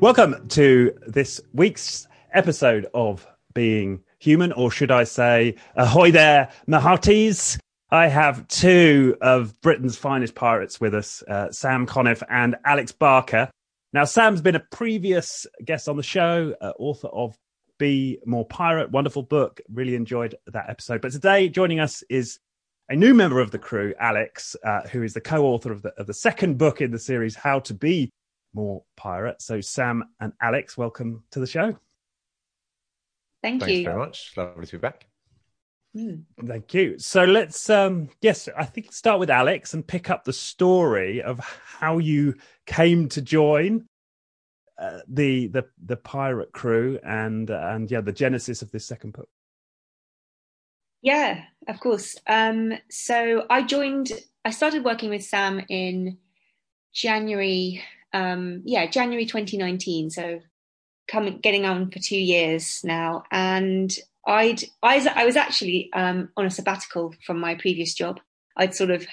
Welcome to this week's episode of Being Human, or should I say, ahoy there, Mahatis. I have two of Britain's finest pirates with us, uh, Sam Conniff and Alex Barker. Now, Sam's been a previous guest on the show, uh, author of Be More Pirate, wonderful book. Really enjoyed that episode. But today, joining us is a new member of the crew, Alex, uh, who is the co-author of the, of the second book in the series, How to Be more pirate. So, Sam and Alex, welcome to the show. Thank Thanks you. very much. Lovely to be back. Mm. Thank you. So let's, um, yes, I think start with Alex and pick up the story of how you came to join uh, the the the pirate crew and uh, and yeah, the genesis of this second book. Yeah, of course. Um, so I joined. I started working with Sam in January um, yeah, January 2019. So coming, getting on for two years now. And I'd, I, I was actually um, on a sabbatical from my previous job. I'd sort of,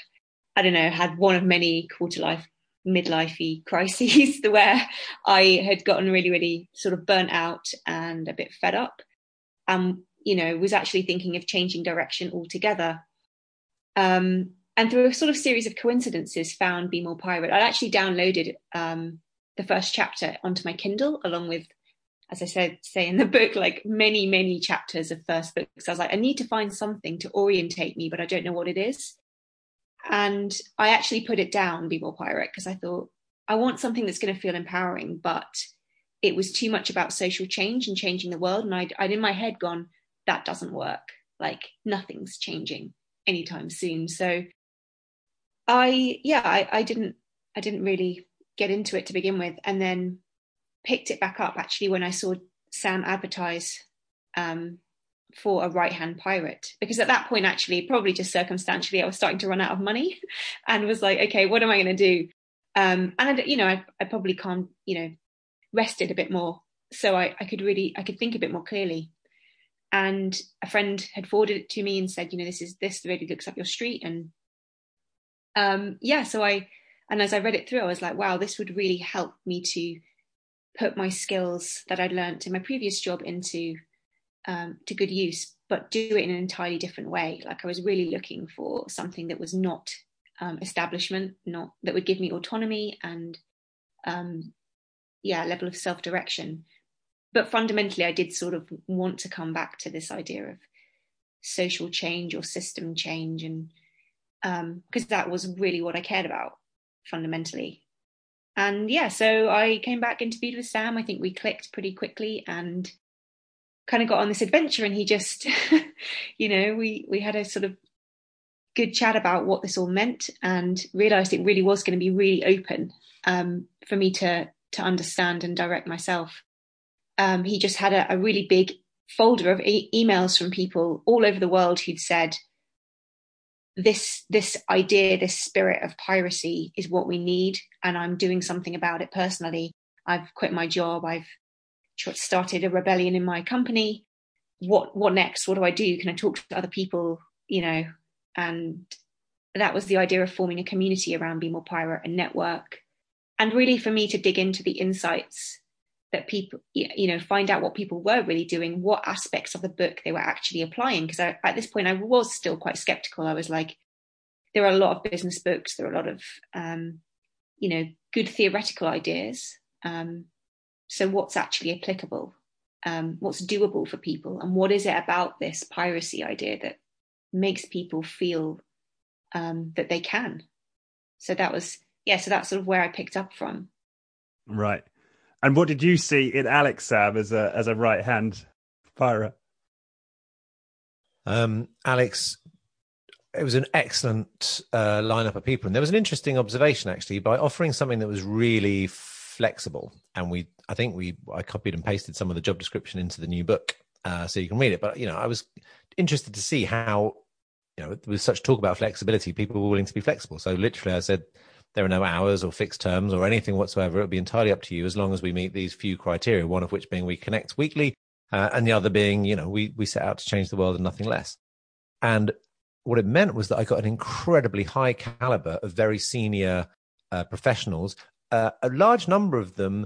I don't know, had one of many quarter life, midlifey crises where I had gotten really, really sort of burnt out and a bit fed up. And, you know, was actually thinking of changing direction altogether. Um, and through a sort of series of coincidences found be more pirate. I actually downloaded um, the first chapter onto my kindle along with as i said say in the book like many many chapters of first books. I was like i need to find something to orientate me but i don't know what it is. And i actually put it down be more pirate because i thought i want something that's going to feel empowering but it was too much about social change and changing the world and I'd, I'd in my head gone that doesn't work. Like nothing's changing anytime soon. So I yeah, I, I didn't I didn't really get into it to begin with, and then picked it back up actually when I saw Sam advertise um, for a right hand pirate. Because at that point actually probably just circumstantially I was starting to run out of money and was like okay what am I going to do? Um, and I, you know I, I probably can't you know rested a bit more. So I, I could really I could think a bit more clearly. And a friend had forwarded it to me and said you know this is this really looks up your street and um, yeah, so I, and as I read it through, I was like, wow, this would really help me to put my skills that I'd learned in my previous job into um, to good use, but do it in an entirely different way. Like I was really looking for something that was not um, establishment, not that would give me autonomy and um, yeah, level of self direction. But fundamentally, I did sort of want to come back to this idea of social change or system change and because um, that was really what I cared about fundamentally. And yeah, so I came back, interviewed with Sam. I think we clicked pretty quickly and kind of got on this adventure. And he just, you know, we we had a sort of good chat about what this all meant and realized it really was going to be really open um, for me to to understand and direct myself. Um, he just had a, a really big folder of e- emails from people all over the world who'd said, this this idea this spirit of piracy is what we need and i'm doing something about it personally. I've quit my job. I've started a rebellion in my company. What what next? What do i do? Can i talk to other people you know? And that was the idea of forming a community around be more pirate and network. And really for me to dig into the insights that people you know find out what people were really doing what aspects of the book they were actually applying. Because at this point i was still quite skeptical. I was like there are a lot of business books. There are a lot of um, you know good theoretical ideas. Um, so what's actually applicable? Um, what's doable for people? And what is it about this piracy idea that makes people feel um, that they can? So that was yeah so that's sort of where i picked up from. Right and what did you see in Alex Sam as a as a right hand pirate? Um, Alex, it was an excellent uh, lineup of people, and there was an interesting observation actually by offering something that was really flexible. And we, I think we, I copied and pasted some of the job description into the new book, uh, so you can read it. But you know, I was interested to see how, you know, with such talk about flexibility, people were willing to be flexible. So literally, I said there are no hours or fixed terms or anything whatsoever. It'll be entirely up to you as long as we meet these few criteria, one of which being we connect weekly, uh, and the other being, you know, we, we set out to change the world and nothing less. And what it meant was that I got an incredibly high caliber of very senior uh, professionals, uh, a large number of them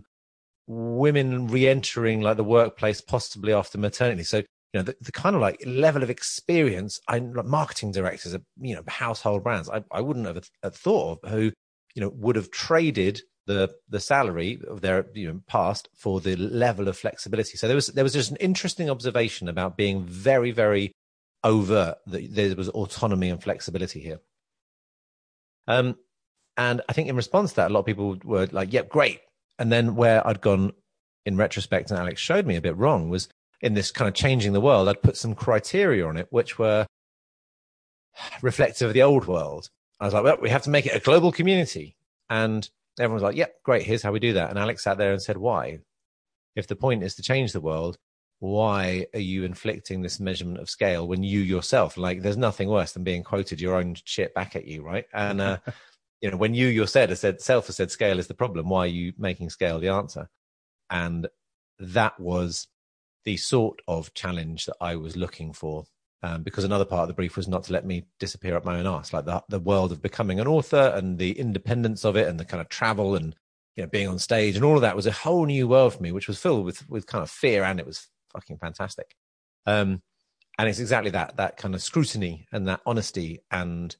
women re-entering like the workplace possibly after maternity. So you know the, the kind of like level of experience I marketing directors of you know household brands I, I wouldn't have, have thought of who you know would have traded the the salary of their you know past for the level of flexibility. So there was there was just an interesting observation about being very very overt that there was autonomy and flexibility here. Um, and I think in response to that, a lot of people were like, "Yep, great." And then where I'd gone in retrospect, and Alex showed me a bit wrong, was in this kind of changing the world. I'd put some criteria on it, which were reflective of the old world. I was like, "Well, we have to make it a global community," and everyone was like, "Yep, great. Here's how we do that." And Alex sat there and said, "Why? If the point is to change the world, why are you inflicting this measurement of scale when you yourself like there's nothing worse than being quoted your own shit back at you right and uh, you know when you yourself have said self has said scale is the problem why are you making scale the answer and that was the sort of challenge that i was looking for um, because another part of the brief was not to let me disappear up my own ass like the, the world of becoming an author and the independence of it and the kind of travel and you know being on stage and all of that was a whole new world for me which was filled with with kind of fear and it was fucking fantastic. Um, and it's exactly that that kind of scrutiny and that honesty and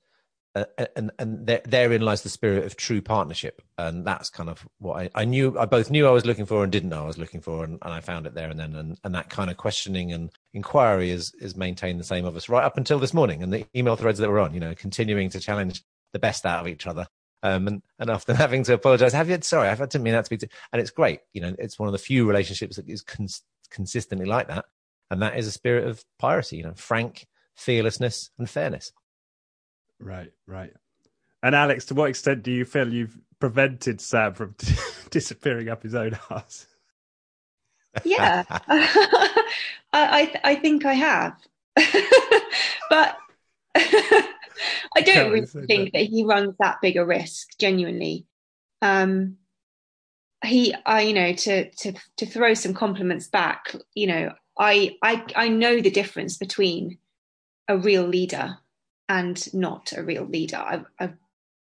uh, and and there, therein lies the spirit of true partnership and that's kind of what I, I knew i both knew i was looking for and didn't know i was looking for and, and i found it there and then and, and that kind of questioning and inquiry is is maintained the same of us right up until this morning and the email threads that we're on you know continuing to challenge the best out of each other um, and, and often having to apologize have you sorry i didn't mean that to be and it's great you know it's one of the few relationships that is cons- consistently like that. And that is a spirit of piracy, you know, frank fearlessness and fairness. Right, right. And Alex, to what extent do you feel you've prevented Sam from disappearing up his own ass? Yeah, I, I, I think I have, but I don't really think that. that he runs that big a risk. Genuinely, um, he i you know to to to throw some compliments back you know i i i know the difference between a real leader and not a real leader i i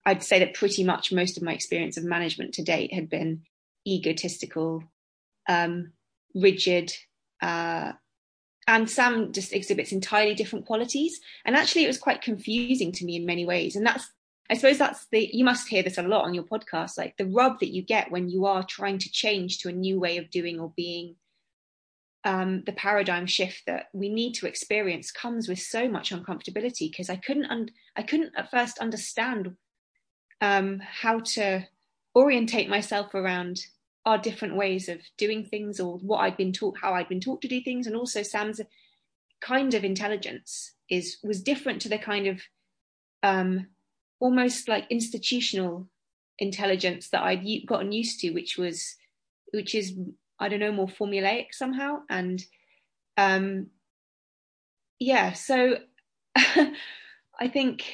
i'd say that pretty much most of my experience of management to date had been egotistical um rigid uh and Sam just exhibits entirely different qualities. And actually, it was quite confusing to me in many ways. And that's I suppose that's the you must hear this a lot on your podcast, like the rub that you get when you are trying to change to a new way of doing or being. Um, the paradigm shift that we need to experience comes with so much uncomfortability because I couldn't un- I couldn't at first understand um, how to orientate myself around our different ways of doing things or what I'd been taught, how I'd been taught to do things, and also Sam's kind of intelligence is was different to the kind of um, almost like institutional intelligence that I'd gotten used to, which was, which is, I don't know, more formulaic somehow. And um, yeah, so I think,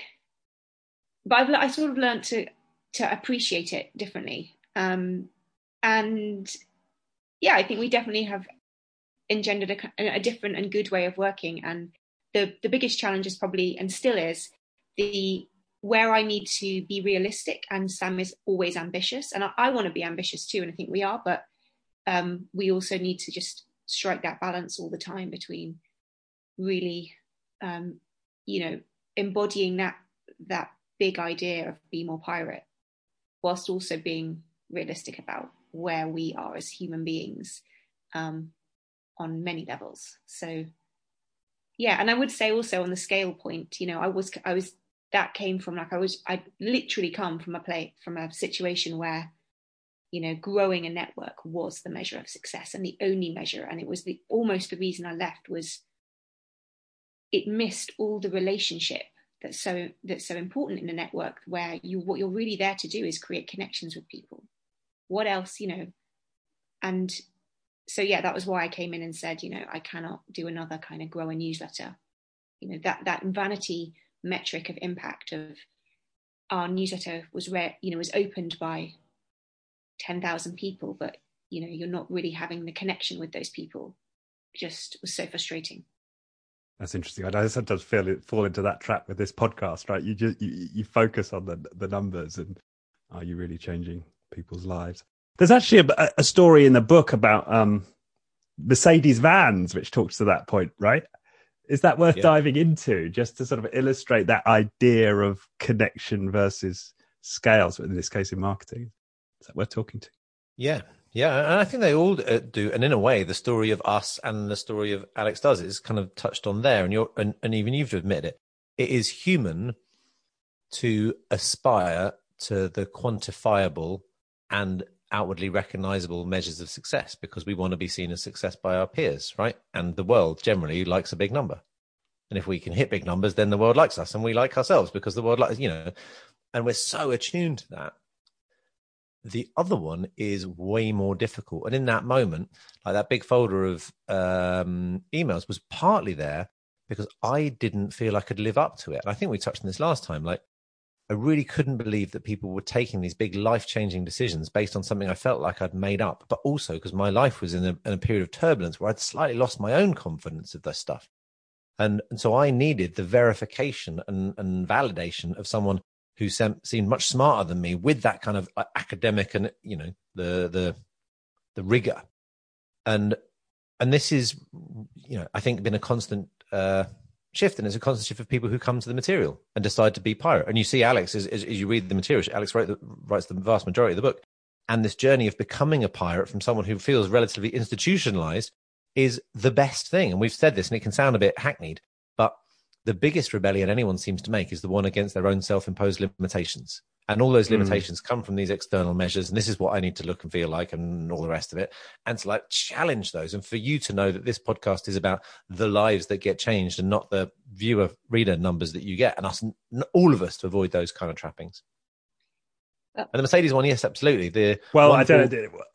but I've, I sort of learned to to appreciate it differently. Um, and yeah, I think we definitely have engendered a, a different and good way of working. And the the biggest challenge is probably, and still is, the where I need to be realistic, and Sam is always ambitious, and I, I want to be ambitious too, and I think we are, but um, we also need to just strike that balance all the time between really, um, you know, embodying that that big idea of be more pirate, whilst also being realistic about where we are as human beings um, on many levels. So, yeah, and I would say also on the scale point, you know, I was I was that came from like I was I literally come from a play from a situation where you know growing a network was the measure of success and the only measure. And it was the almost the reason I left was it missed all the relationship that's so that's so important in a network where you what you're really there to do is create connections with people. What else you know? And so yeah that was why I came in and said you know I cannot do another kind of grow a newsletter. You know that that vanity metric of impact of our newsletter was re- you know was opened by 10,000 people but you know you're not really having the connection with those people it just was so frustrating that's interesting. I sometimes feel it fall into that trap with this podcast, right? You just you, you focus on the the numbers and are you really changing people's lives? There's actually a, a story in the book about um, Mercedes vans, which talks to that point, right? Is that worth Yeah. diving into just to sort of illustrate that idea of connection versus scales, in this case in marketing? Is that worth talking to? Yeah, yeah, and I think they all uh, do. And in a way, the story of us and the story of Alex does is kind of touched on there. And you're, and, and even you've admitted it. It is human to aspire to the quantifiable and outwardly recognizable measures of success because we want to be seen as success by our peers, right? And the world generally likes a big number. And if we can hit big numbers, then the world likes us and we like ourselves because the world likes, you know, and we're so attuned to that. The other one is way more difficult. And in that moment, like that big folder of um, emails was partly there because I didn't feel I could live up to it. And I think we touched on this last time. Like, I really couldn't believe that people were taking these big life changing decisions based on something I felt like I'd made up, but also because my life was in a, in a period of turbulence where I'd slightly lost my own confidence of this stuff. And, and so I needed the verification and, and validation of someone who sem- seemed much smarter than me with that kind of academic and, you know, the, the, the rigor. And, and this is, you know, I think been a constant, uh, shift and it's a constant shift of people who come to the material and decide to be pirate. And you see Alex as, as, as you read the material, Alex the, writes the vast majority of the book. And this journey of becoming a pirate from someone who feels relatively institutionalized is the best thing. And we've said this and it can sound a bit hackneyed, the biggest rebellion anyone seems to make is the one against their own self-imposed limitations. And all those Mm. limitations come from these external measures. And this is what I need to look and feel like and all the rest of it. And to like challenge those. And for you to know that this podcast is about the lives that get changed and not the viewer reader numbers that you get and us, all of us to avoid those kind of trappings. And the Mercedes one, yes, absolutely. The Well, I don't.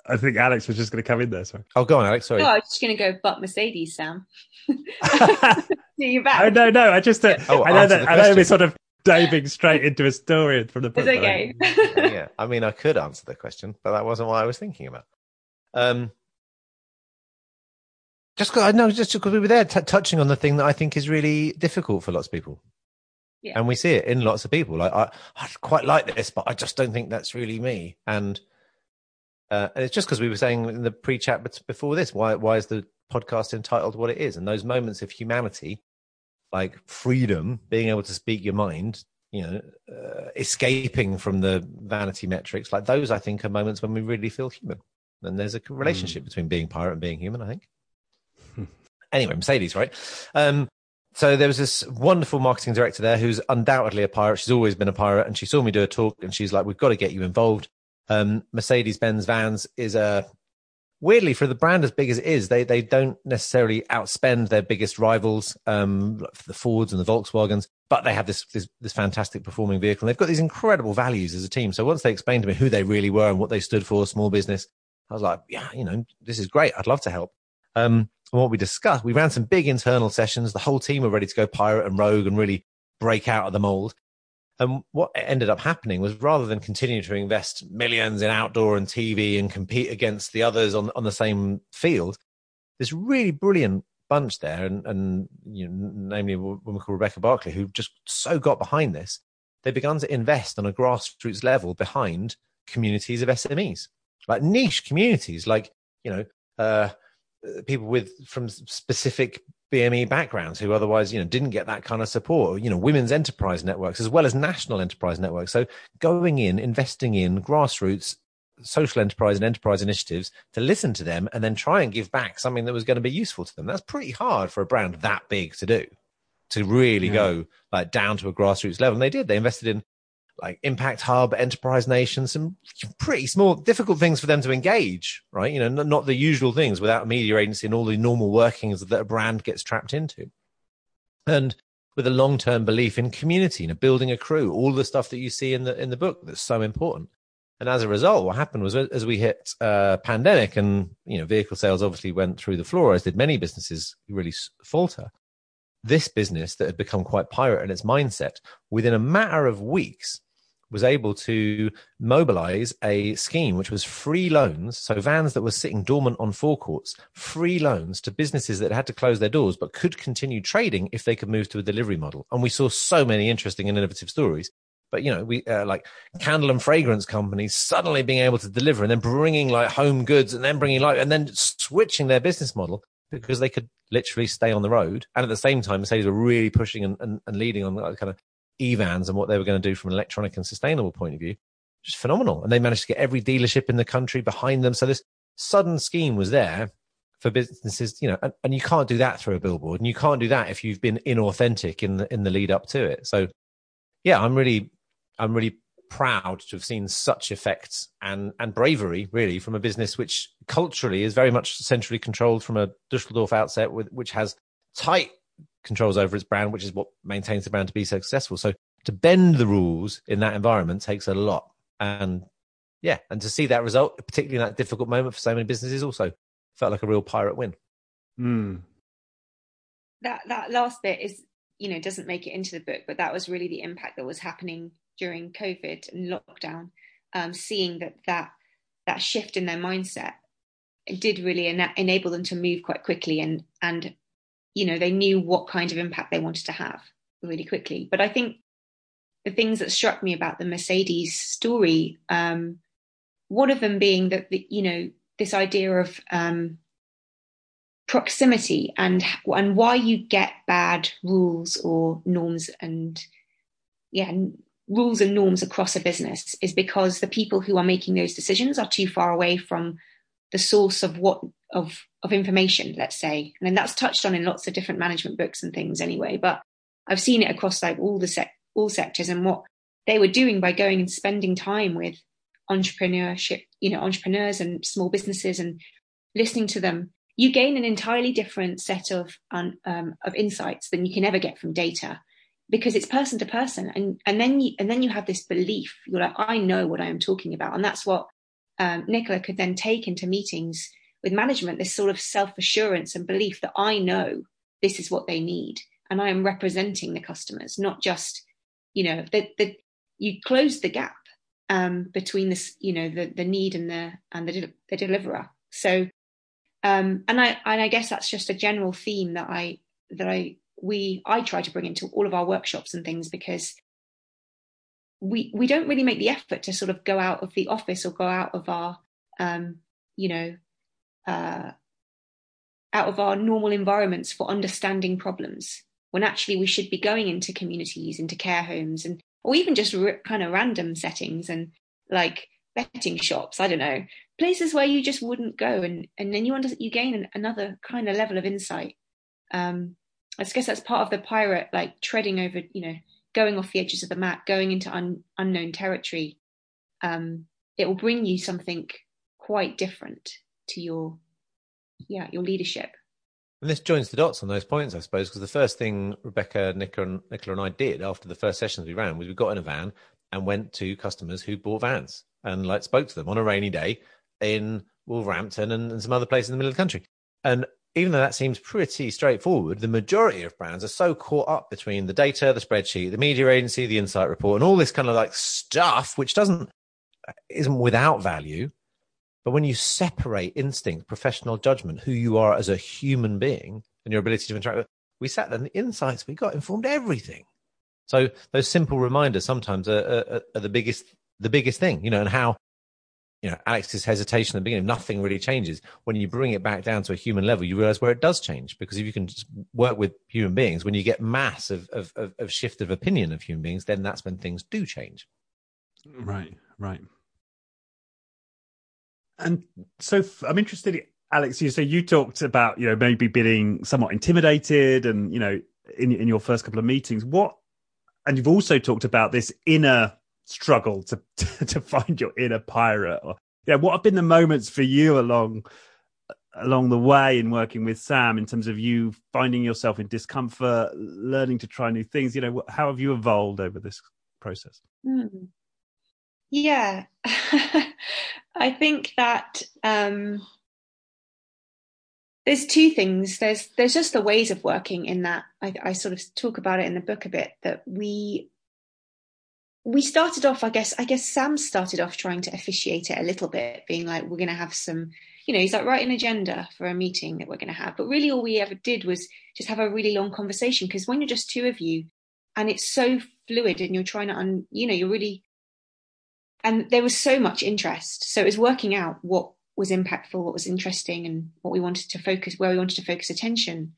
I think Alex was just going to come in there. Sorry. Oh, go on, Alex. Sorry. No, I was just going to go, but Mercedes, Sam. See you back. oh no, no. I just. Uh, Oh, I know that. I know we're question. sort of diving straight into a story from the book. It's but I- okay. yeah, I mean, I could answer the question, but that wasn't what I was thinking about. Um, just cause, I know, just because we were there t- touching on the thing that I think is really difficult for lots of people. Yeah. And we see it in lots of people. Like, I, I quite like this, but I just don't think that's really me. And, uh, and it's just because we were saying in the pre-chat before this, why, why is the podcast entitled what it is? And those moments of humanity, like freedom, being able to speak your mind, you know, uh, escaping from the vanity metrics, like those, I think, are moments when we really feel human. And there's a relationship between being pirate and being human, I think. anyway, Mercedes, right? Um, so there was this wonderful marketing director there who's undoubtedly a pirate. She's always been a pirate, and she saw me do a talk, and she's like, "We've got to get you involved." Um, Mercedes Benz Vans is a weirdly for the brand as big as it is, they they don't necessarily outspend their biggest rivals, um, like the Fords and the Volkswagens, but they have this, this this fantastic performing vehicle. And they've got these incredible values as a team. So once they explained to me who they really were and what they stood for, small business, I was like, yeah, you know, this is great. I'd love to help. Um, and what we discussed, we ran some big internal sessions. The whole team were ready to go pirate and rogue and really break out of the mold. And what ended up happening was rather than continue to invest millions in outdoor and TV and compete against the others on, on the same field, this really brilliant bunch there, and, and you know, namely a woman called Rebecca Barkley, who just so got behind this, they began to invest on a grassroots level behind communities of SMEs, like niche communities, like, you know, uh, people with from specific BME backgrounds who otherwise, you know, didn't get that kind of support, you know, women's enterprise networks as well as national enterprise networks. So going in, investing in grassroots social enterprise and enterprise initiatives to listen to them and then try and give back something that was going to be useful to them. That's pretty hard for a brand that big to do, to really Yeah. go like down to a grassroots level. And they did. They invested in like Impact Hub, Enterprise Nation, some pretty small, difficult things for them to engage, right? You know, not the usual things without a media agency and all the normal workings that a brand gets trapped into. And with a long-term belief in community, you know, building a crew, all the stuff that you see in the in the book that's so important. And as a result, what happened was as we hit uh, pandemic and you know vehicle sales obviously went through the floor, as did many businesses really falter. This business that had become quite pirate in its mindset, within a matter of weeks, was able to mobilize a scheme which was free loans. So vans that were sitting dormant on forecourts, free loans to businesses that had to close their doors but could continue trading if they could move to a delivery model. And we saw so many interesting and innovative stories. but you know, we uh, like candle and fragrance companies suddenly being able to deliver and then bringing like home goods and then bringing like and then switching their business model because they could literally stay on the road. And at the same time, Mercedes were really pushing and, and, and leading on kind of EVANs and what they were going to do from an electronic and sustainable point of view. Just phenomenal. And they managed to get every dealership in the country behind them. So this sudden scheme was there for businesses, you know, and, and, you can't do that through a billboard, and you can't do that if you've been inauthentic in the in the lead up to it. So, yeah, I'm really, I'm really proud to have seen such effects and and bravery really from a business which culturally is very much centrally controlled from a Dusseldorf outset, with which has tight controls over its brand, which is what maintains the brand to be successful. So to bend the rules in that environment takes a lot, and yeah, and to see that result, particularly in that difficult moment for so many businesses, also felt like a real pirate win. Mm. That that last bit is, you know, doesn't make it into the book, but that was really the impact that was happening during COVID and lockdown. Um, seeing that that that shift in their mindset did really ena- enable them to move quite quickly and and you know they knew what kind of impact they wanted to have really quickly. But I think the things that struck me about the Mercedes story, um, one of them being that the, you know this idea of um, proximity and and why you get bad rules or norms and yeah rules and norms across a business is because the people who are making those decisions are too far away from the source of what of of information let's say. And that's touched on in lots of different management books and things anyway but i've seen it across like all the sec- all sectors and what they were doing by going and spending time with entrepreneurship, you know, entrepreneurs and small businesses and listening to them, you gain an entirely different set of um, of insights than you can ever get from data because it's person to person. And and then you and then you have this belief. You're like i know what i am talking about. And that's what um, nicola could then take into meetings with management this sort of self-assurance and belief that i know this is what they need and i am representing the customers not just you know that that you close the gap um, between this, you know, the the need and the and the, the deliverer. So, um, and I and I guess that's just a general theme that I that I we I try to bring into all of our workshops and things because we we don't really make the effort to sort of go out of the office or go out of our um, you know uh, out of our normal environments for understanding problems when actually we should be going into communities into care homes and or even just r- kind of random settings and like betting shops i don't know places where you just wouldn't go and and then you under, you gain an, another kind of level of insight. Um i guess that's part of the pirate like treading over you know going off the edges of the map going into un, unknown territory. Um it will bring you something quite different to your yeah your leadership and this joins the dots on those points, I suppose, because the first thing Rebecca, Nicola, and, Nicola and I did after the first sessions we ran was we got in a van and went to customers who bought vans and like spoke to them on a rainy day in Wolverhampton and, and some other places in the middle of the country. And even though that seems pretty straightforward, the majority of brands are so caught up between the data, the spreadsheet, the media agency, the insight report, and all this kind of like stuff, which doesn't isn't without value, but when you separate instinct, professional judgment, who you are as a human being, and your ability to interact with, we sat there and the insights we got informed everything. So those simple reminders sometimes are, are, are, the biggest, the biggest thing, you know, and how, you know, Alex's hesitation at the beginning, nothing really changes. When you bring it back down to a human level, you realize where it does change. Because if you can just work with human beings, when you get mass of, of, of, of shift of opinion of human beings, then that's when things do change. Right, right. And so I'm interested, Alex. You so you talked about you know maybe being somewhat intimidated, and you know in in your first couple of meetings, what, and you've also talked about this inner struggle to to find your inner pirate. Or, yeah, what have been the moments for you along along the way in working with Sam in terms of you finding yourself in discomfort, learning to try new things? You know, how have you evolved over this process? Mm. Yeah, I think that um, there's two things. There's there's just the ways of working in that I, I sort of talk about it in the book a bit that we we started off. I guess I guess Sam started off trying to officiate it a little bit, being like we're going to have some. You know, he's like write an agenda for a meeting that we're going to have. But really, all we ever did was just have a really long conversation because when you're just two of you, and it's so fluid and you're trying to un, you know you're really and there was so much interest. So it was working out what was impactful what was interesting and what we wanted to focus where we wanted to focus attention.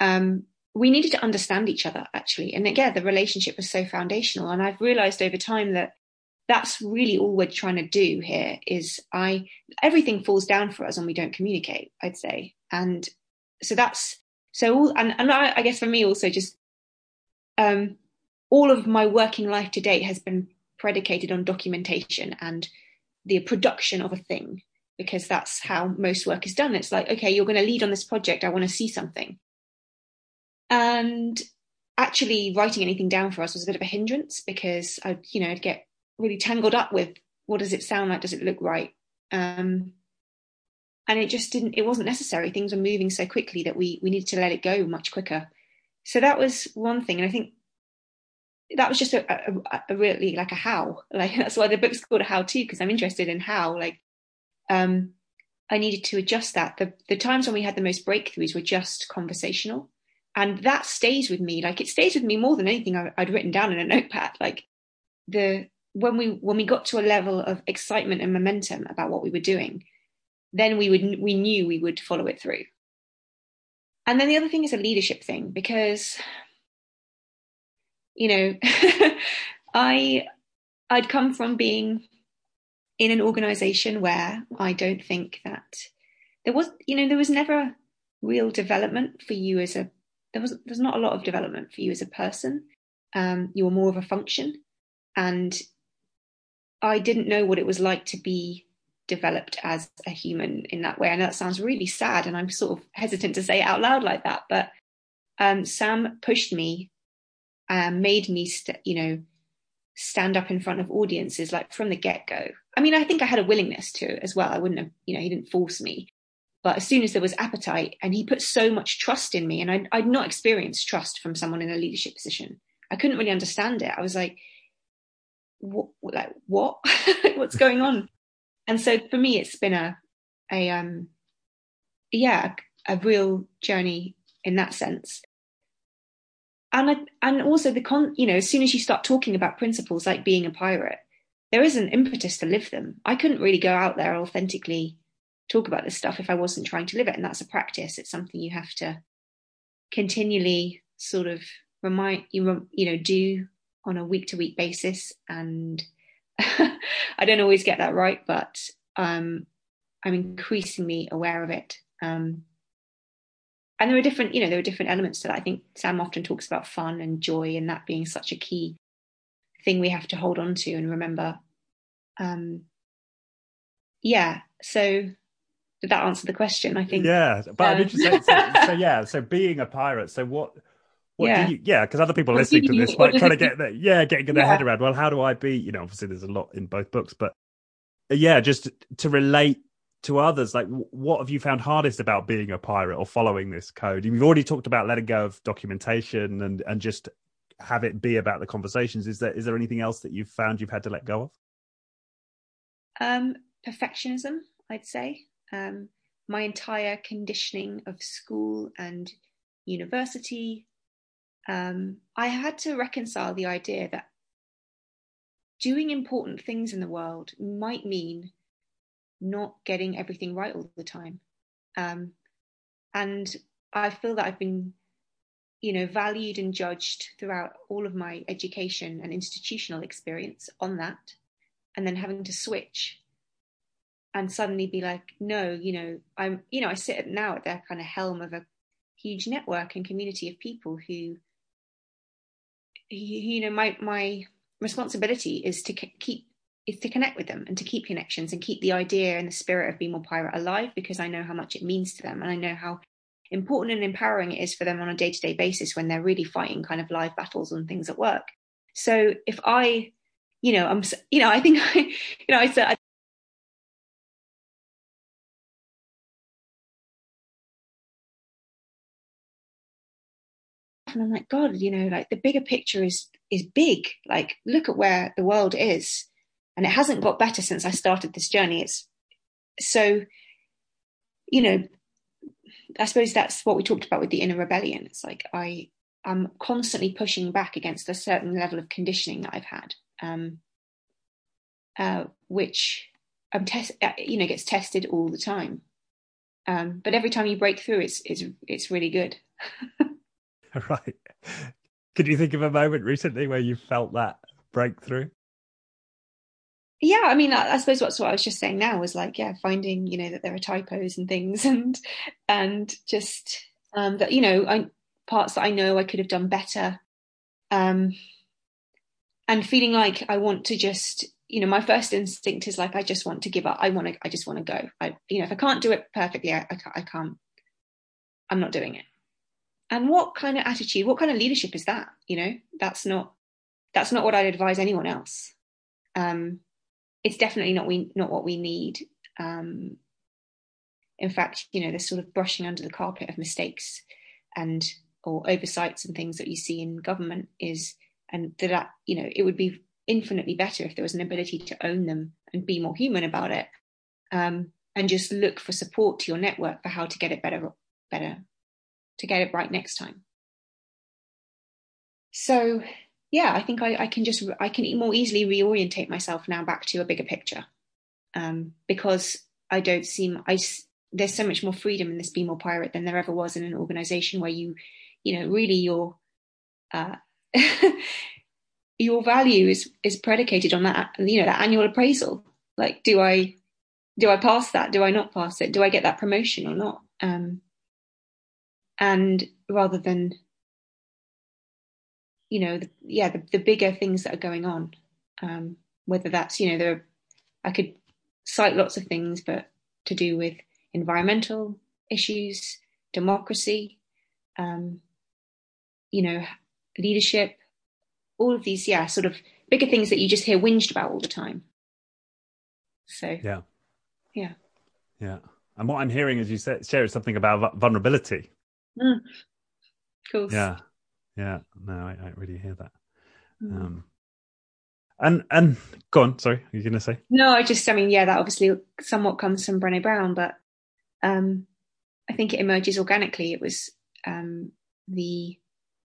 Um, we needed to understand each other actually. And again the relationship was so foundational. And i've realized over time that that's really all we're trying to do here is i everything falls down for us when we don't communicate i'd say. And so that's so all and, and I, I guess for me also just um all of my working life to date has been predicated on documentation and the production of a thing because that's how most work is done it's like okay you're going to lead on this project i want to see something and actually writing anything down for us was a bit of a hindrance because i you know i'd get really tangled up with what does it sound like? Does it look right? Um, and it just didn't. It wasn't necessary. Things were moving so quickly that we we needed to let it go much quicker. So that was one thing, and I think that was just a, a, a really like a how. Like that's why the book's called a how to because I'm interested in how. Like, um, I needed to adjust that. The the times when we had the most breakthroughs were just conversational, and that stays with me. Like it stays with me more than anything I, I'd written down in a notepad. Like the when we when we got to a level of excitement and momentum about what we were doing, then we would we knew we would follow it through. And then the other thing is a leadership thing because you know I I'd come from being in an organization where I don't think that there was you know there was never real development for you as a there was there's not a lot of development for you as a person. Um, you were more of a function and I didn't know what it was like to be developed as a human in that way. And that sounds really sad. And I'm sort of hesitant to say it out loud like that. But um, Sam pushed me, um, made me, st- you know, stand up in front of audiences like from the get go. I mean, I think I had a willingness to as well. I wouldn't have, you know, he didn't force me. But as soon as there was appetite, and he put so much trust in me, and I'd, I'd not experienced trust from someone in a leadership position. I couldn't really understand it. I was like, what, like what what's going on and so for me it's been a a um yeah a, a real journey in that sense and and also the con you know as soon as you start talking about principles like being a pirate there is an impetus to live them i couldn't really go out there authentically talk about this stuff if i wasn't trying to live it and that's a practice it's something you have to continually sort of remind you you know do on a week to week basis. And I don't always get that right, but um, I'm increasingly aware of it. Um, and there are different, you know, there are different elements to that. I think Sam often talks about fun and joy and that being such a key thing we have to hold on to and remember. Um, yeah. So did that answer the question? I think. Yeah, but um, I'm interested. So, so, yeah, so being a pirate. So what? What yeah. You, yeah, because other people listening to this might try to get that, yeah, getting their yeah. head around. Well, how do I be? You know, obviously there's a lot in both books, but yeah, just to relate to others. Like, what have you found hardest about being a pirate or following this code? You've already talked about letting go of documentation and and just have it be about the conversations. Is there is there anything else that you've found you've had to let go of? Um, perfectionism, I'd say. Um, my entire conditioning of school and university um, I had to reconcile the idea that doing important things in the world might mean not getting everything right all the time. Um, and I feel that I've been, you know, valued and judged throughout all of my education and institutional experience on that. And then having to switch and suddenly be like, no, you know, I'm, you know, I sit now at the kind of helm of a huge network and community of people who you know my my responsibility is to keep is to connect with them and to keep connections and keep the idea and the spirit of Be More Pirate alive because I know how much it means to them and I know how important and empowering it is for them on a day-to-day basis when they're really fighting kind of live battles and things at work. So if I, you know, I'm, you know, I think, I, you know, I said, and I'm like, God, you know, like the bigger picture is is big. Like, look at where the world is, and it hasn't got better since I started this journey. It's so, you know, I suppose that's what we talked about with the inner rebellion. It's like I I'm constantly pushing back against a certain level of conditioning that I've had, um, uh, which I'm test, uh, you know, gets tested all the time. Um, but every time you break through, it's it's it's really good. right. Could you think of a moment recently where you felt that breakthrough? Yeah, I mean, I, I suppose what's what I was just saying now was like, yeah, finding you know that there are typos and things, and and just um, that you know, I, parts that I know I could have done better, um, and feeling like I want to just you know, my first instinct is like, I just want to give up. I want to, I just want to go. I, you know, if I can't do it perfectly, I, I, I can't, I'm not doing it. And what kind of attitude, what kind of leadership is that? You know, that's not, that's not what I'd advise anyone else. Um, it's definitely not we, not what we need. Um, in fact, you know, there's sort of brushing under the carpet of mistakes and or oversights and things that you see in government is, and that you know, it would be infinitely better if there was an ability to own them and be more human about it um, and just look for support to your network for how to get it better better to get it right next time so yeah i think i, I can just i can more easily reorientate myself now back to a bigger picture. Um, because i don't seem i there's so much more freedom in this be more pirate than there ever was in an organization where you you know really you're uh, your value is is predicated on that you know that annual appraisal. Like do i do i pass that? Do i not pass it? Do i get that promotion or not? Um and rather than you know the, yeah the, the bigger things that are going on um whether that's you know there i could cite lots of things but to do with environmental issues democracy um you know leadership all of these, yeah, sort of bigger things that you just hear whinged about all the time. So yeah, yeah, yeah. And what I'm hearing, as you said, share is something about vulnerability. Mm. Cool. Yeah, yeah. No, I, I really hear that. Mm. Um, and and go on. Sorry, are you going to say? No, I just, I mean, yeah, that obviously somewhat comes from Brené Brown, but um, I think it emerges organically. It was um, the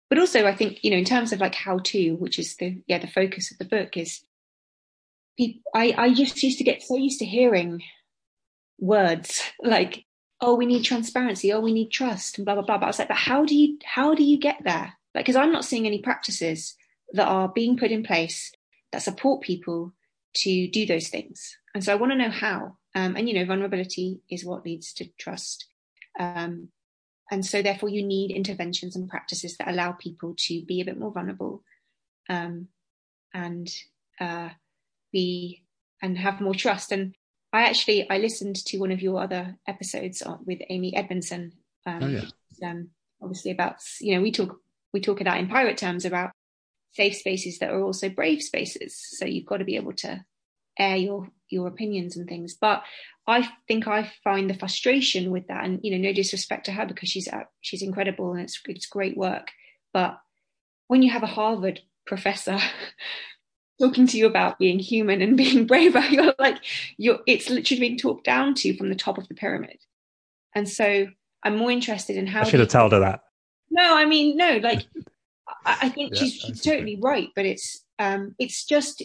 but also I think you know in terms of like how to, which is the yeah the focus of the book is. I I just used to get so used to hearing words like oh we need transparency oh we need trust and blah blah blah but I was like but how do you how do you get there because I'm not seeing any practices that are being put in place that support people to do those things. And so I want to know how. Um, and you know vulnerability is what leads to trust. Um, and so therefore you need interventions and practices that allow people to be a bit more vulnerable um, and uh, be and have more trust. And i actually i listened to one of your other episodes with amy edmondson um, oh, yeah. um, obviously about you know we talk we talk about in pirate terms about safe spaces that are also brave spaces so you've got to be able to air your your opinions and things but I think I find the frustration with that, and you know, no disrespect to her because she's uh, she's incredible and it's it's great work. But when you have a Harvard professor talking to you about being human and being braver, you're like, you're it's literally being talked down to from the top of the pyramid. And so I'm more interested in how. I should have told her that. No, I mean, no, like I, I think yeah, she's, she's totally right, but it's um, it's just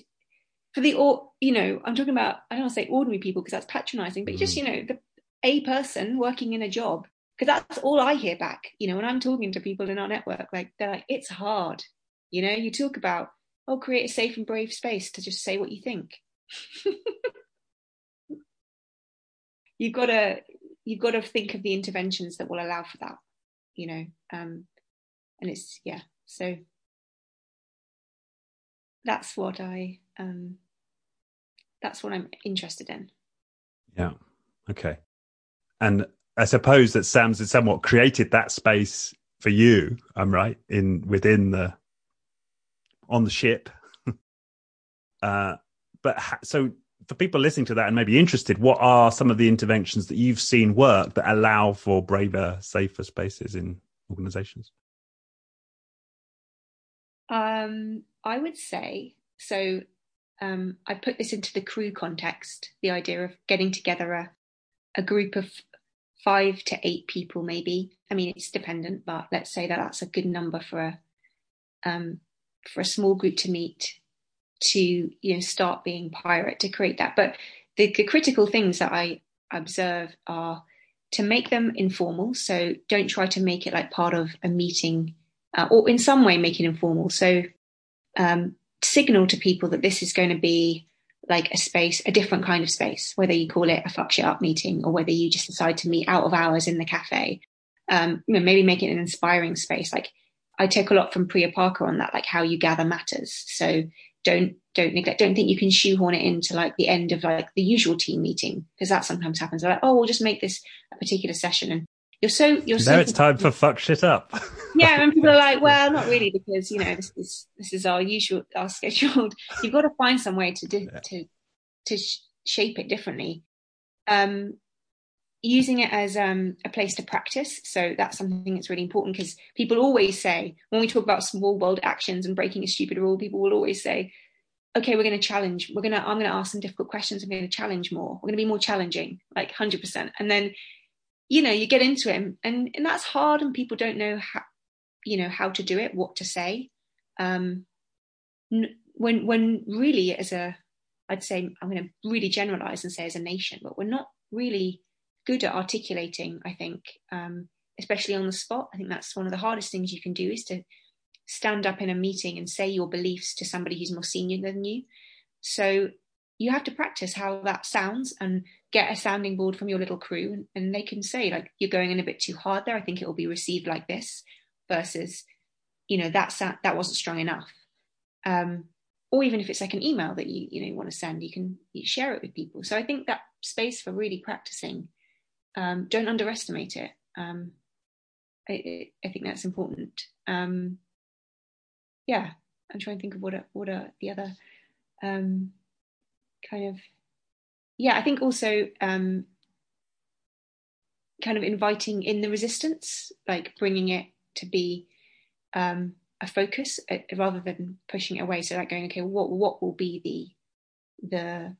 for the or you know i'm talking about i don't want to say ordinary people because that's patronizing but mm. just you know the a person working in a job because that's all i hear back you know when i'm talking to people in our network like they're like it's hard you know you talk about oh create a safe and brave space to just say what you think. You've got to you've got to think of the interventions that will allow for that you know um and it's yeah so that's what i um that's what I'm interested in. Yeah. Okay. And I suppose that Sam's has somewhat created that space for you. I'm right in within the on the ship. uh, but ha- so for people listening to that and maybe interested, what are some of the interventions that you've seen work that allow for braver, safer spaces in organizations? Um, I would say so um, I put this into the crew context, the idea of getting together a, a group of five to eight people, maybe. I mean, it's dependent, but let's say that that's a good number for a um, for a small group to meet to you know start being pirate to create that. But the, the critical things that I observe are to make them informal. So don't try to make it like part of a meeting, uh, or in some way make it informal. So um, signal to people that this is going to be like a space, a different kind of space, whether you call it a fuck shit up meeting or whether you just decide to meet out of hours in the cafe. Um, you know, maybe make it an inspiring space. Like I take a lot from Priya Parker on that, like how you gather matters. So don't don't neglect, don't think you can shoehorn it into like the end of like the usual team meeting because that sometimes happens. They're like, oh, we'll just make this a particular session, and you're so you're now so it's time for fuck shit up. yeah, and people are like, well, not really, because you know this is this is our usual our scheduled. You've got to find some way to do, yeah. to to sh- shape it differently. Um, using it as um, a place to practice. So that's something that's really important because people always say when we talk about small bold actions and breaking a stupid rule, people will always say, "Okay, we're going to challenge. We're going to. I'm going to ask some difficult questions. I'm going to challenge more. We're going to be more challenging, like hundred percent." And then you know you get into it and and that's hard and people don't know how you know how to do it what to say um when when really as a i'd say i'm going to really generalize and say as a nation but we're not really good at articulating i think um especially on the spot. I think that's one of the hardest things you can do is to stand up in a meeting and say your beliefs to somebody who's more senior than you. So you have to practice how that sounds and get a sounding board from your little crew and, they can say like you're going in a bit too hard there. I think it will be received like this versus you know that that wasn't strong enough. Um, or even if it's like an email that you you know you want to send you can you share it with people. So i think that space for really practicing um, don't underestimate it um, I, I, think that's important um, yeah i'm trying to think of what are, what are the other um, kind of yeah, I think also um, kind of inviting in the resistance, like bringing it to be um, a focus uh, rather than pushing it away. So like going, okay, what what will be the the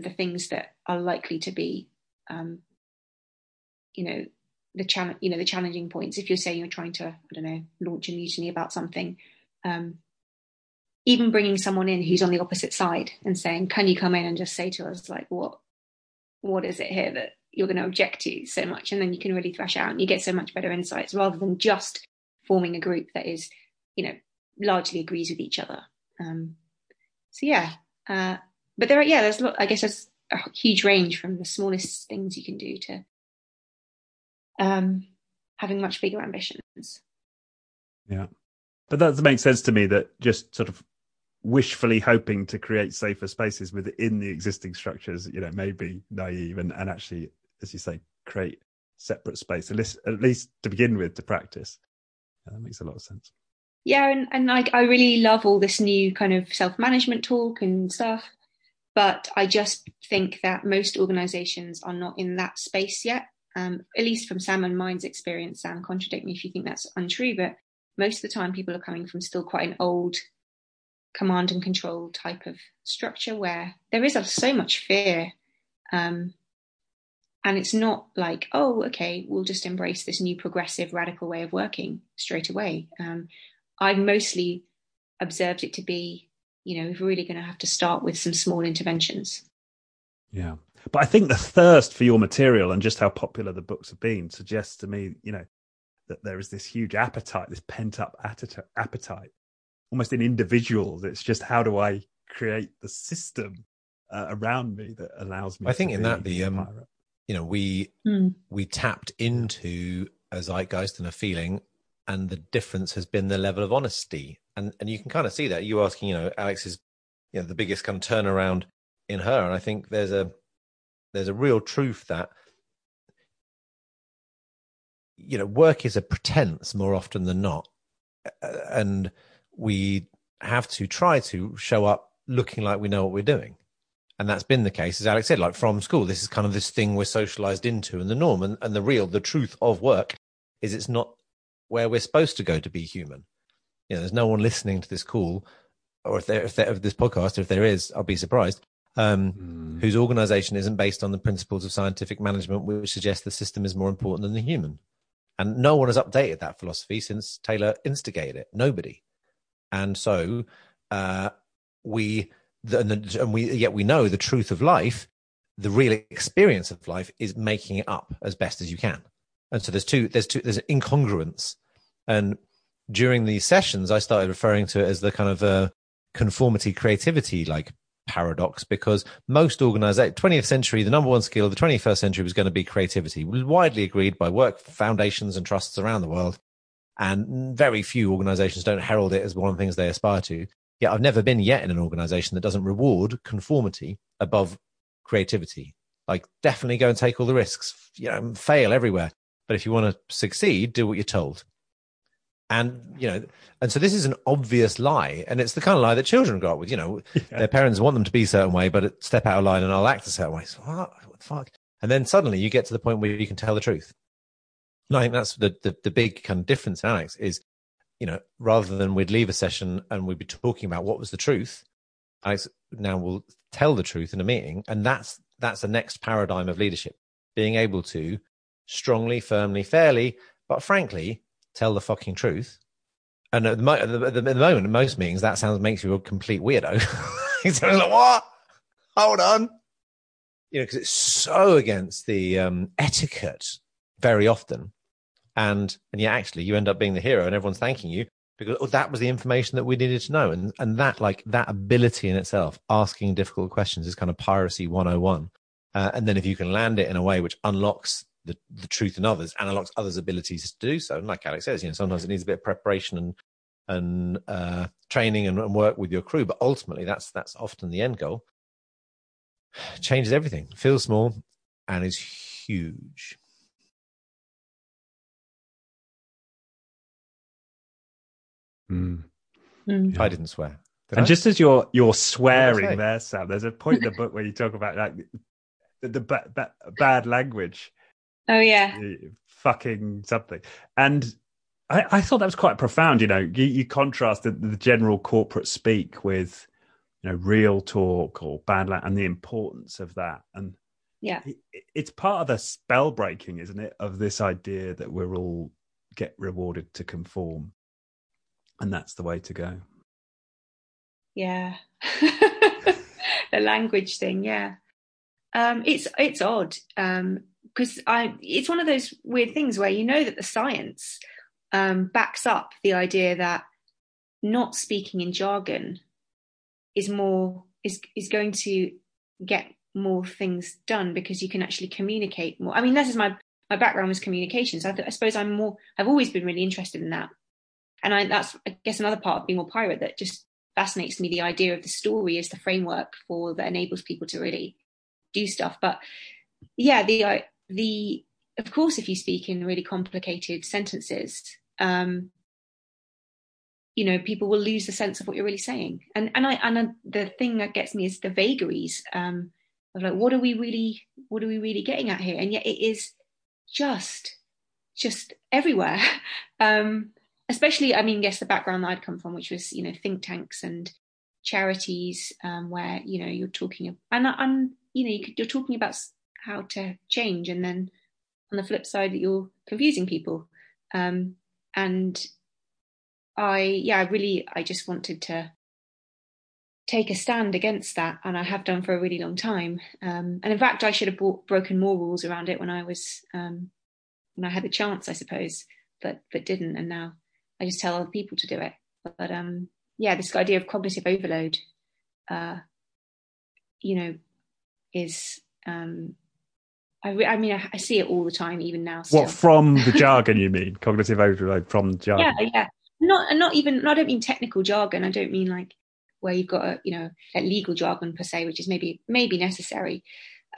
the things that are likely to be, um, you know, the challenge, you know, the challenging points. If you're saying you're trying to, I don't know, launch a mutiny about something, um, even bringing someone in who's on the opposite side and saying, "Can you come in and just say to us like what what is it here that you're going to object to so much?" And then you can really thrash out and you get so much better insights rather than just forming a group that is, you know, largely agrees with each other. Um, so yeah, uh, but there are yeah, there's a lot, I guess there's a huge range from the smallest things you can do to um, having much bigger ambitions. Yeah. But that makes sense to me that just sort of wishfully hoping to create safer spaces within the existing structures, you know, may be naive and, and actually, as you say, create separate space, at least, at least to begin with, to practice. Yeah, that makes a lot of sense. Yeah, and, and I, I really love all this new kind of self management talk and stuff. But I just think that most organizations are not in that space yet. Um, at least from Sam and mine's experience, Sam, contradict me if you think that's untrue, but most of the time people are coming from still quite an old command and control type of structure where there is so much fear. Um, and it's not like, oh, okay, we'll just embrace this new progressive, radical way of working straight away. Um, I've mostly observed it to be, you know, we're really going to have to start with some small interventions. Yeah. But I think the thirst for your material and just how popular the books have been suggests to me, you know, that there is this huge appetite, this pent up appetite almost in individuals. It's just how do I create the system uh, around me that allows me. I think in that the um, you know we mm. we tapped into a zeitgeist and a feeling, and the difference has been the level of honesty, and and you can kind of see that. You asking, you know, Alex is you know the biggest kind of turnaround in her, and I think there's a there's a real truth that you know work is a pretense more often than not uh, and we have to try to show up looking like we know what we're doing. And that's been the case, as Alex said, like from school. This is kind of this thing we're socialized into and the norm and, and the real, the truth of work is it's not where we're supposed to go to be human. You know, there's no one listening to this call or if if there, if this podcast, if there is, I'll be surprised. Um, mm. Whose organization isn't based on the principles of scientific management, which suggests the system is more important than the human. And no one has updated that philosophy since Taylor instigated it. Nobody. And so uh, we, the, and, the, and we, yet we know the truth of life, the real experience of life is making it up as best as you can. And so there's two, there's two, there's an incongruence. And during these sessions, I started referring to it as the kind of uh, conformity creativity like paradox because most organizations 20th century the number one skill of the 21st century was going to be creativity widely agreed by work foundations and trusts around the world. And very few organizations don't herald it as one of the things they aspire to. Yet i've never been yet in an organization that doesn't reward conformity above creativity. Like definitely go and take all the risks. You know fail everywhere. But if you want to succeed do what you're told and you know and so this is an obvious lie and it's the kind of lie that children grow up with you know yeah. their parents want them to be a certain way but step out of line and i'll act a certain way. So what, what the fuck? And then suddenly you get to the point where you can tell the truth. And i think that's the, the, the big kind of difference alex is you know rather than we'd leave a session and we'd be talking about what was the truth alex now will tell the truth in a meeting and that's that's the next paradigm of leadership. Being able to strongly firmly fairly but frankly tell the fucking truth. And at the, at the, at the moment, in most meetings, that sounds makes you a complete weirdo. He's like, what? Hold on. You know, because it's so against the um, etiquette very often. And and yet actually you end up being the hero and everyone's thanking you because oh, that was the information that we needed to know. And and that like that ability in itself, asking difficult questions is kind of piracy 101. Uh, and then if you can land it in a way which unlocks the, the truth in others and unlocks others' abilities to do so. And like Alex says, you know, sometimes it needs a bit of preparation and and uh, training and, and work with your crew, but ultimately that's that's often the end goal. Changes everything. Feels small and is huge. Mm. Mm. I didn't swear. Did and I? just as you're you're swearing there, Sam, there's a point in the book where you talk about like the, the ba- ba- bad language Oh yeah. Fucking something. And I, I, thought that was quite profound. You know, you, you contrasted the general corporate speak with, you know, real talk or bad language and the importance of that. And yeah, it, it's part of the spell breaking, isn't it, of this idea that we're all get rewarded to conform, and that's the way to go. Yeah, the language thing. Yeah, um, it's it's odd. Um, because I it's one of those weird things where you know that the science um, backs up the idea that not speaking in jargon is more is is going to get more things done because you can actually communicate more. I mean, this is my my background was communications. So I, th- I suppose I'm more. I've always been really interested in that, and I, that's I guess another part of being more pirate that just fascinates me. The idea of the story is the framework for that enables people to really do stuff. But yeah, the the of course if you speak in really complicated sentences um, you know people will lose the sense of what you're really saying. And and i and the thing that gets me is the vagaries um, of like what are we really what are we really getting at here? And yet it is just just everywhere. Um, especially i mean guess the background that i'd come from which was you know think tanks and charities um, where you know you're talking and and you know you could, you are talking about how to change and then on the flip side you're confusing people. Um, and i yeah i really i just wanted to take a stand against that and i have done for a really long time. Um, and in fact i should have brought, broken more rules around it when i was um, when i had the chance i suppose but but didn't and now i just tell other people to do it. But um yeah this idea of cognitive overload uh you know is um I, re- I mean, I, I, see it all the time, even now. Still. What from the jargon? You mean cognitive overload from the jargon? Yeah, yeah. Not, not even. I don't mean technical jargon. I don't mean like where you've got a, you know, a legal jargon per se, which is maybe maybe necessary.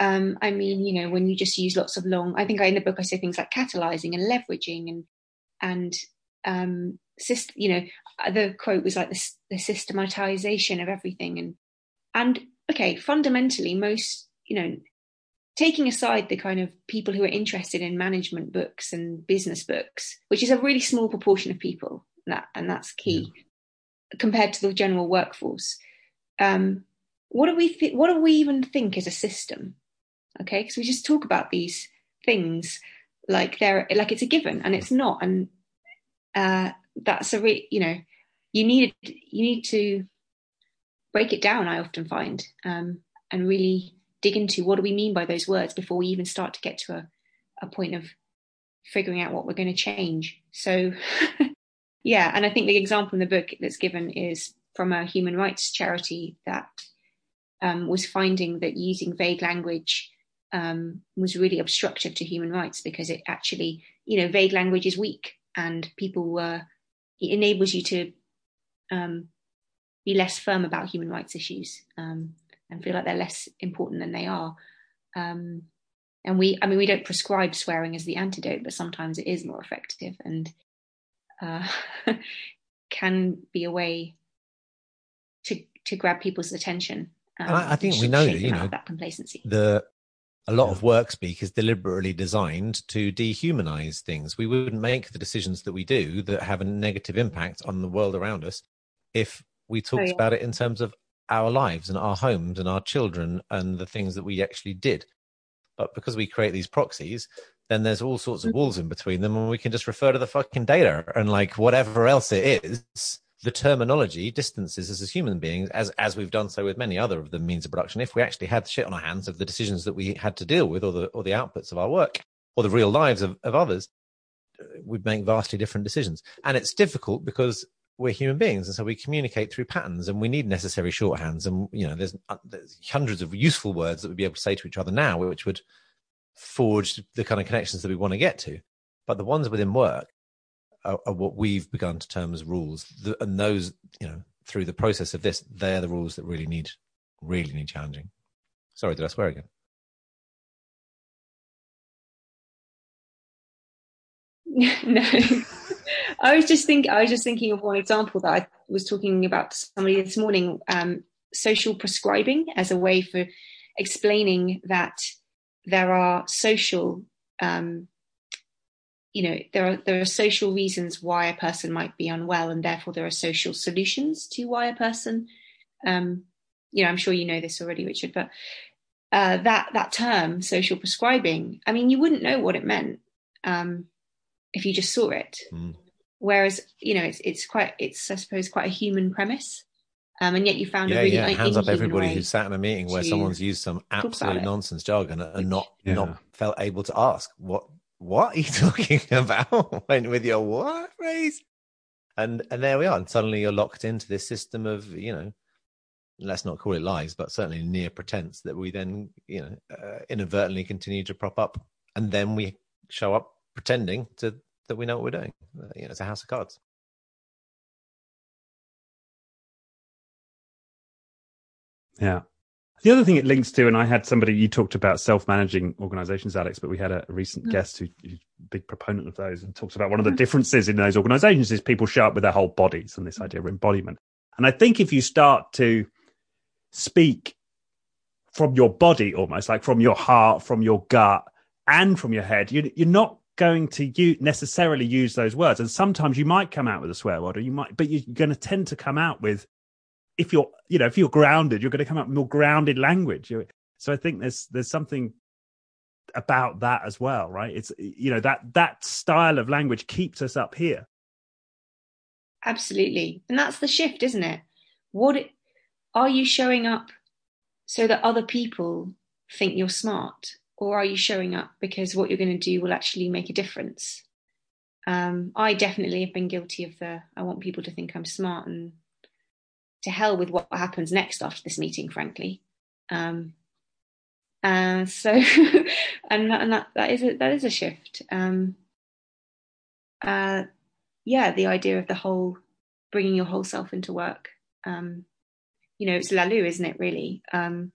Um, I mean, you know, when you just use lots of long. I think I, in the book I say things like catalyzing and leveraging and and um, syst- you know, the quote was like the, the systematization of everything and and okay, fundamentally, most you know taking aside the kind of people who are interested in management books and business books, which is a really small proportion of people, and, that, and that's key yeah. compared to the general workforce. Um, what do we th- what do we even think is a system? Okay, because we just talk about these things like they're like it's a given, and it's not, and uh, that's a re- you know you need you need to break it down. I often find um, and really dig into what do we mean by those words before we even start to get to a, a point of figuring out what we're going to change. So, yeah, and I think the example in the book that's given is from a human rights charity that um, was finding that using vague language um, was really obstructive to human rights because it actually, you know, vague language is weak and people were, it enables you to um, be less firm about human rights issues um, and feel like they're less important than they are. Um, and we, I mean, we don't prescribe swearing as the antidote, but sometimes it is more effective and uh, can be a way to to grab people's attention um, I, I, think we know that you know that complacency. The a lot of work speak is deliberately designed to dehumanize things. We wouldn't make the decisions that we do that have a negative impact on the world around us if we talked oh, yeah. about it in terms of our lives and our homes and our children and the things that we actually did. But because we create these proxies, then there's all sorts of mm-hmm. walls in between them, and we can just refer to the fucking data and like whatever else it is the terminology distances us as human beings, as as we've done so with many other of the means of production. If we actually had shit on our hands of the decisions that we had to deal with, or the or the outputs of our work, or the real lives of, of others, we'd make vastly different decisions. And it's difficult because we're human beings, and so we communicate through patterns, and we need necessary shorthands. And you know, there's, uh, there's hundreds of useful words that we'd be able to say to each other now, which would forge the kind of connections that we want to get to. But the ones within work are, are what we've begun to term as rules, the, and those, you know, through the process of this, they're the rules that really need, really need challenging. Sorry, did I swear again? no. I was just thinking. I was just thinking of one example that I was talking about to somebody this morning. Um, social prescribing as a way for explaining that there are social um, you know there are there are social reasons why a person might be unwell and therefore there are social solutions to why a person um you know i'm sure you know this already richard but uh, that that term social prescribing i mean you wouldn't know what it meant um if you just saw it mm. Whereas you know it's it's quite it's i suppose quite a human premise um, and yet you found yeah, a really yeah. hands up everybody who sat in a meeting where someone's used some absolute nonsense jargon and not yeah. not felt able to ask what what are you talking about? Went with your what phrase? And and there we are. And suddenly you're locked into this system of, you know, let's not call it lies, but certainly near pretense that we then, you know, uh, inadvertently continue to prop up. And then we show up pretending to that we know what we're doing. Uh, you know, it's a house of cards. Yeah. The other thing it links to, and I had somebody you talked about self-managing organizations, Alex, but we had a, recent mm. guest who, who's a big proponent of those and talks about one of the mm. differences in those organizations is people show up with their whole bodies and this idea of embodiment. And I think if you start to speak from your body, almost like from your heart, from your gut, and from your head, you, you're not going to you necessarily use those words. And sometimes you might come out with a swear word, or you might, but you're going to tend to come out with if you're you know if you're grounded you're going to come out with more grounded language. So i think there's there's something about that as well right? It's you know that that style of language keeps us up here. Absolutely. And that's the shift isn't it? What are you showing up so that other people think you're smart or are you showing up because what you're going to do will actually make a difference um, i definitely have been guilty of the i want people to think i'm smart and to hell with what happens next after this meeting, frankly. Um, uh, so, and, that, and that, that is a, that is a shift. Um, uh, yeah, the idea of the whole bringing your whole self into work. Um, you know, it's Laloux, isn't it? Really, um,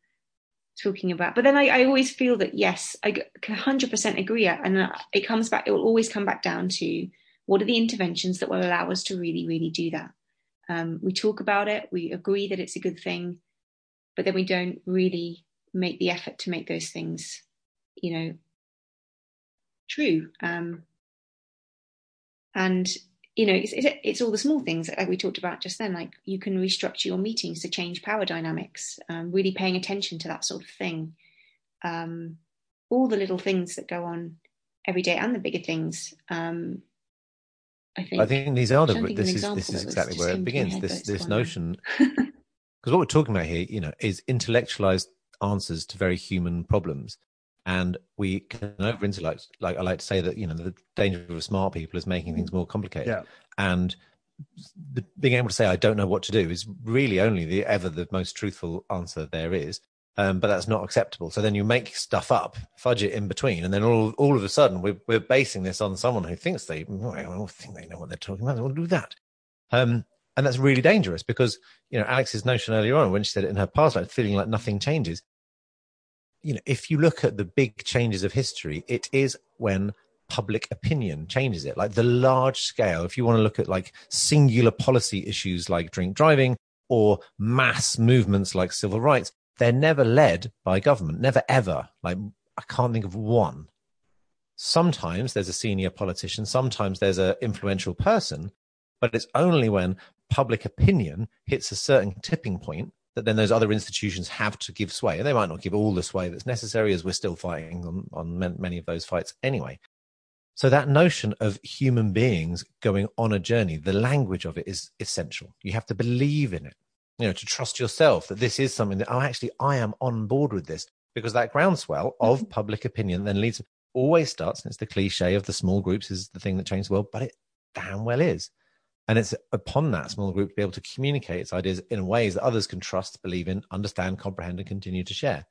talking about. But then I, I always feel that yes, I 100% agree, and it comes back. It will always come back down to what are the interventions that will allow us to really, really do that. Um, we talk about it, we agree that it's a good thing, but then we don't really make the effort to make those things, you know, true. Um, and you know, it's, it's, all the small things like we talked about just then. Like you can restructure your meetings to change power dynamics. Um, really paying attention to that sort of thing. Um, all the little things that go on every day and the bigger things. Um, I think. I think these are the. This is this is exactly where it begins. This this notion, because what we're talking about here, you know, is intellectualized answers to very human problems and we can over intellect like i like to say that you know the danger of smart people is making things more complicated. Yeah. and the, being able to say i don't know what to do is really only the ever the most truthful answer there is. Um, but that's not acceptable. So then you make stuff up fudge it in between and then all all of a sudden we're, we're basing this on someone who thinks they well, think they know what they're talking about. They will do that. Um, and that's really dangerous because you know alex's notion earlier on when she said it in her past life feeling like nothing changes you know, if you look at the big changes of history, it is when public opinion changes it. Like the large scale, if you want to look at like singular policy issues like drink driving or mass movements like civil rights, they're never led by government, never ever. Like I can't think of one. Sometimes there's a senior politician, sometimes there's an influential person, but it's only when public opinion hits a certain tipping point that then those other institutions have to give sway. And they might not give all the sway that's necessary, as we're still fighting on, on many of those fights anyway. So that notion of human beings going on a journey, the language of it is essential. You have to believe in it, you know, to trust yourself that this is something that, oh, actually, I am on board with this because that groundswell of mm-hmm. public opinion then leads, always starts, and it's the cliche of the small groups is the thing that changes the world, but it damn well is. And it's upon that small group to be able to communicate its ideas in ways that others can trust, believe in, understand, comprehend, and continue to share.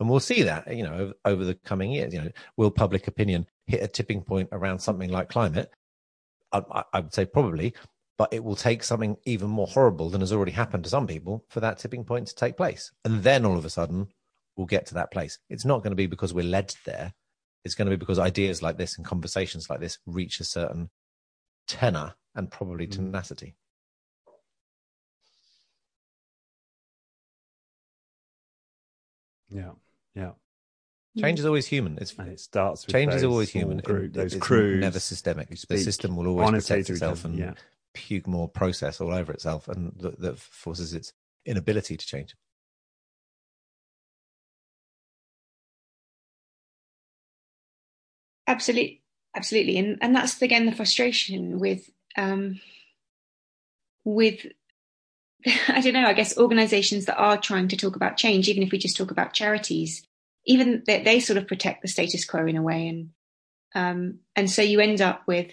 And we'll see that, you know, over, the coming years. You know, will public opinion hit a tipping point around something like climate? I, I would say probably, but it will take something even more horrible than has already happened to some people for that tipping point to take place. And then all of a sudden, we'll get to that place. It's not going to be because we're led there. It's going to be because ideas like this and conversations like this reach a certain tenor and probably mm. tenacity. Yeah, yeah. Change is always human. It's, and it starts. change is always human. Group, it, those crews, never systemic. The system will always protect itself and yeah. puke more process all over itself, and that, that forces its inability to change. Absolutely, absolutely, and and that's again the frustration with um, with I don't know, I guess organizations that are trying to talk about change, even if we just talk about charities, even they, they sort of protect the status quo in a way. And, um, and so you end up with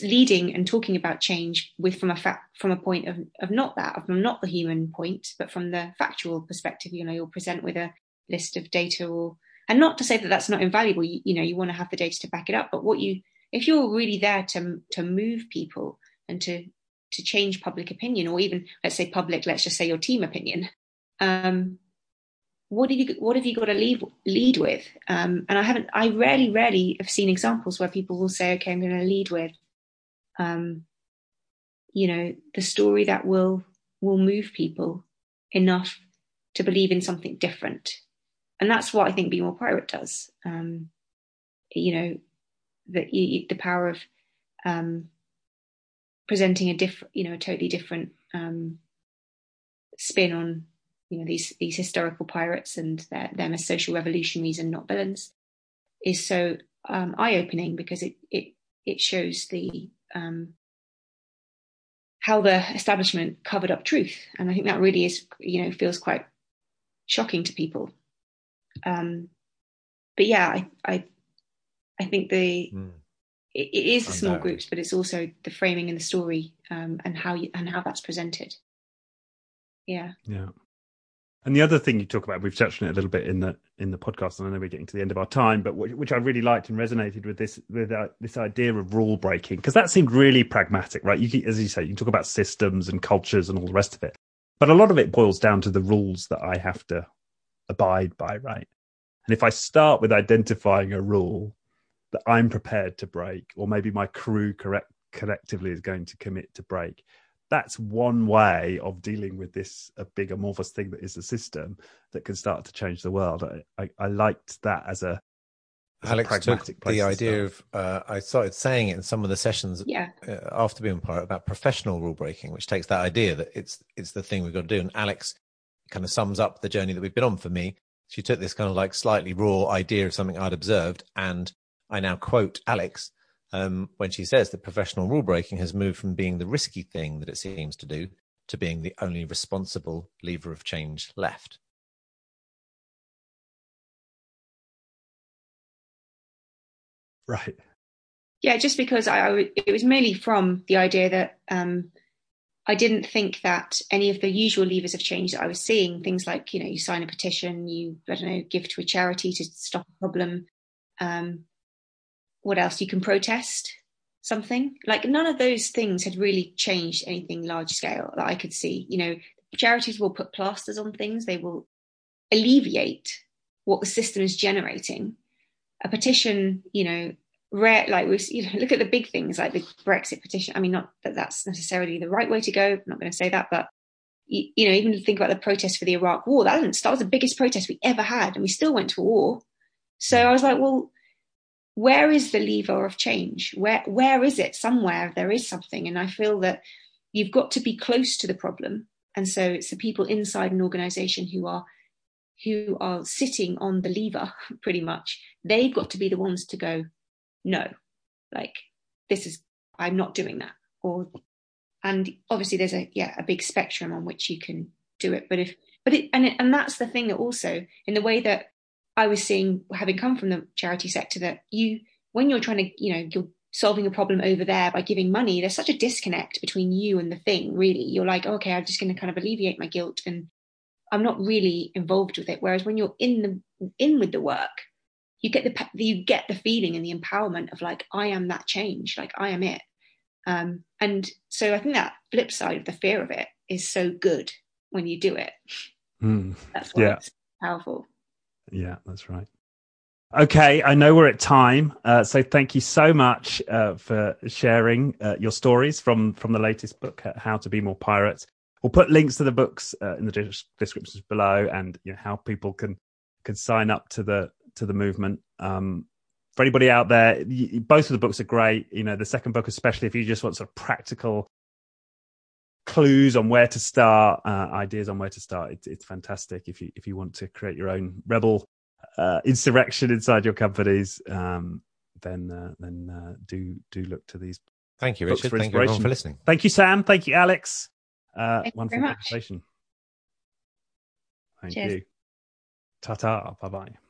leading and talking about change with from a fact, from a point of, of not that, from not the human point, but from the factual perspective, you know, you'll present with a list of data or, and not to say that that's not invaluable. You, you know, you want to have the data to back it up, but what you, if you're really there to, to move people and to to change public opinion or even let's say public let's just say your team opinion um, what have you what have you got to lead lead with um, and i haven't i rarely rarely have seen examples where people will say okay i'm going to lead with um, you know the story that will will move people enough to believe in something different and that's what i think be more pirate does um, you know the the power of um, presenting a different, you know, a totally different um, spin on, you know, these these historical pirates and their, them as social revolutionaries and not villains, is so um, eye opening because it it it shows the um, how the establishment covered up truth, and I think that really is, you know, feels quite shocking to people. Um, but yeah, I I, I think the mm it, it is the small groups, but it's also the framing and the story um, and how you, and how that's presented. Yeah. Yeah. And the other thing you talk about, we've touched on it a little bit in the in the podcast, and I know we're getting to the end of our time, but which I really liked and resonated with this with uh, this idea of rule breaking because that seemed really pragmatic, right? You, as you say, you can talk about systems and cultures and all the rest of it, but a lot of it boils down to the rules that I have to abide by, right? And if I start with identifying a rule, that I'm prepared to break, or maybe my crew correct collectively is going to commit to break. That's one way of dealing with this a big amorphous thing that is the system that can start to change the world. I, I, I liked that as a as Alex a pragmatic took place the to idea start. of, uh, I started saying it in some of the sessions Yeah. uh, after being part about professional rule breaking, which takes that idea that it's it's the thing we've got to do. And Alex kind of sums up the journey that we've been on for me. She took this kind of like slightly raw idea of something I'd observed, and I now quote Alex um, when she says that professional rule breaking has moved from being the risky thing that it seems to do to being the only responsible lever of change left. right. Yeah, just because I, I w- it was merely from the idea that um, I didn't think that any of the usual levers of change that I was seeing, things like you know you sign a petition, you I don't know give to a charity to stop a problem. Um, what else? You can protest something. Like none of those things had really changed anything large scale that I could see. You know, charities will put plasters on things. They will alleviate what the system is generating. A petition, you know, rare like we you know look at the big things like the brexit petition. I mean not that that's necessarily the right way to go i'm not going to say that but you, you know even think about the protest for the iraq war that didn't that was the biggest protest we ever had and we still went to war. So mm. i was like well where is the lever of change? Where where is it? Somewhere there is something and i feel that you've got to be close to the problem and so it's the people inside an organization who are who are sitting on the lever pretty much. They've got to be the ones to go no like this is i'm not doing that. Or and obviously there's a yeah a big spectrum on which you can do it but if but it and it, and that's the thing that also in the way that i was seeing having come from the charity sector that you when you're trying to you know you're solving a problem over there by giving money there's such a disconnect between you and the thing really. You're like okay i'm just going to kind of alleviate my guilt and i'm not really involved with it. Whereas when you're in the in with the work you get the you get the feeling and the empowerment of like I am that change, like I am it. Um, and so I think that flip side of the fear of it is so good when you do it. Mm. That's why Yeah. it's powerful. Yeah, that's right. Okay, I know we're at time, uh, so thank you so much uh, for sharing uh, your stories from from the latest book, How to Be More Pirates. We'll put links to the books uh, in the des- descriptions below, and you know, how people can can sign up to the to the movement. Um, for anybody out there, both of the books are great. You know, the second book, especially if you just want sort of practical clues on where to start, uh, ideas on where to start. It's, it's fantastic if you if you want to create your own rebel uh, insurrection inside your companies. Um, then uh, then uh, do do look to these. Thank you, Books Richard. for Thank you everyone for listening. Thank you, Sam. Thank you, Alex. Uh, Thank you wonderful very much. conversation. Thank Cheers. you. Ta ta. Bye bye.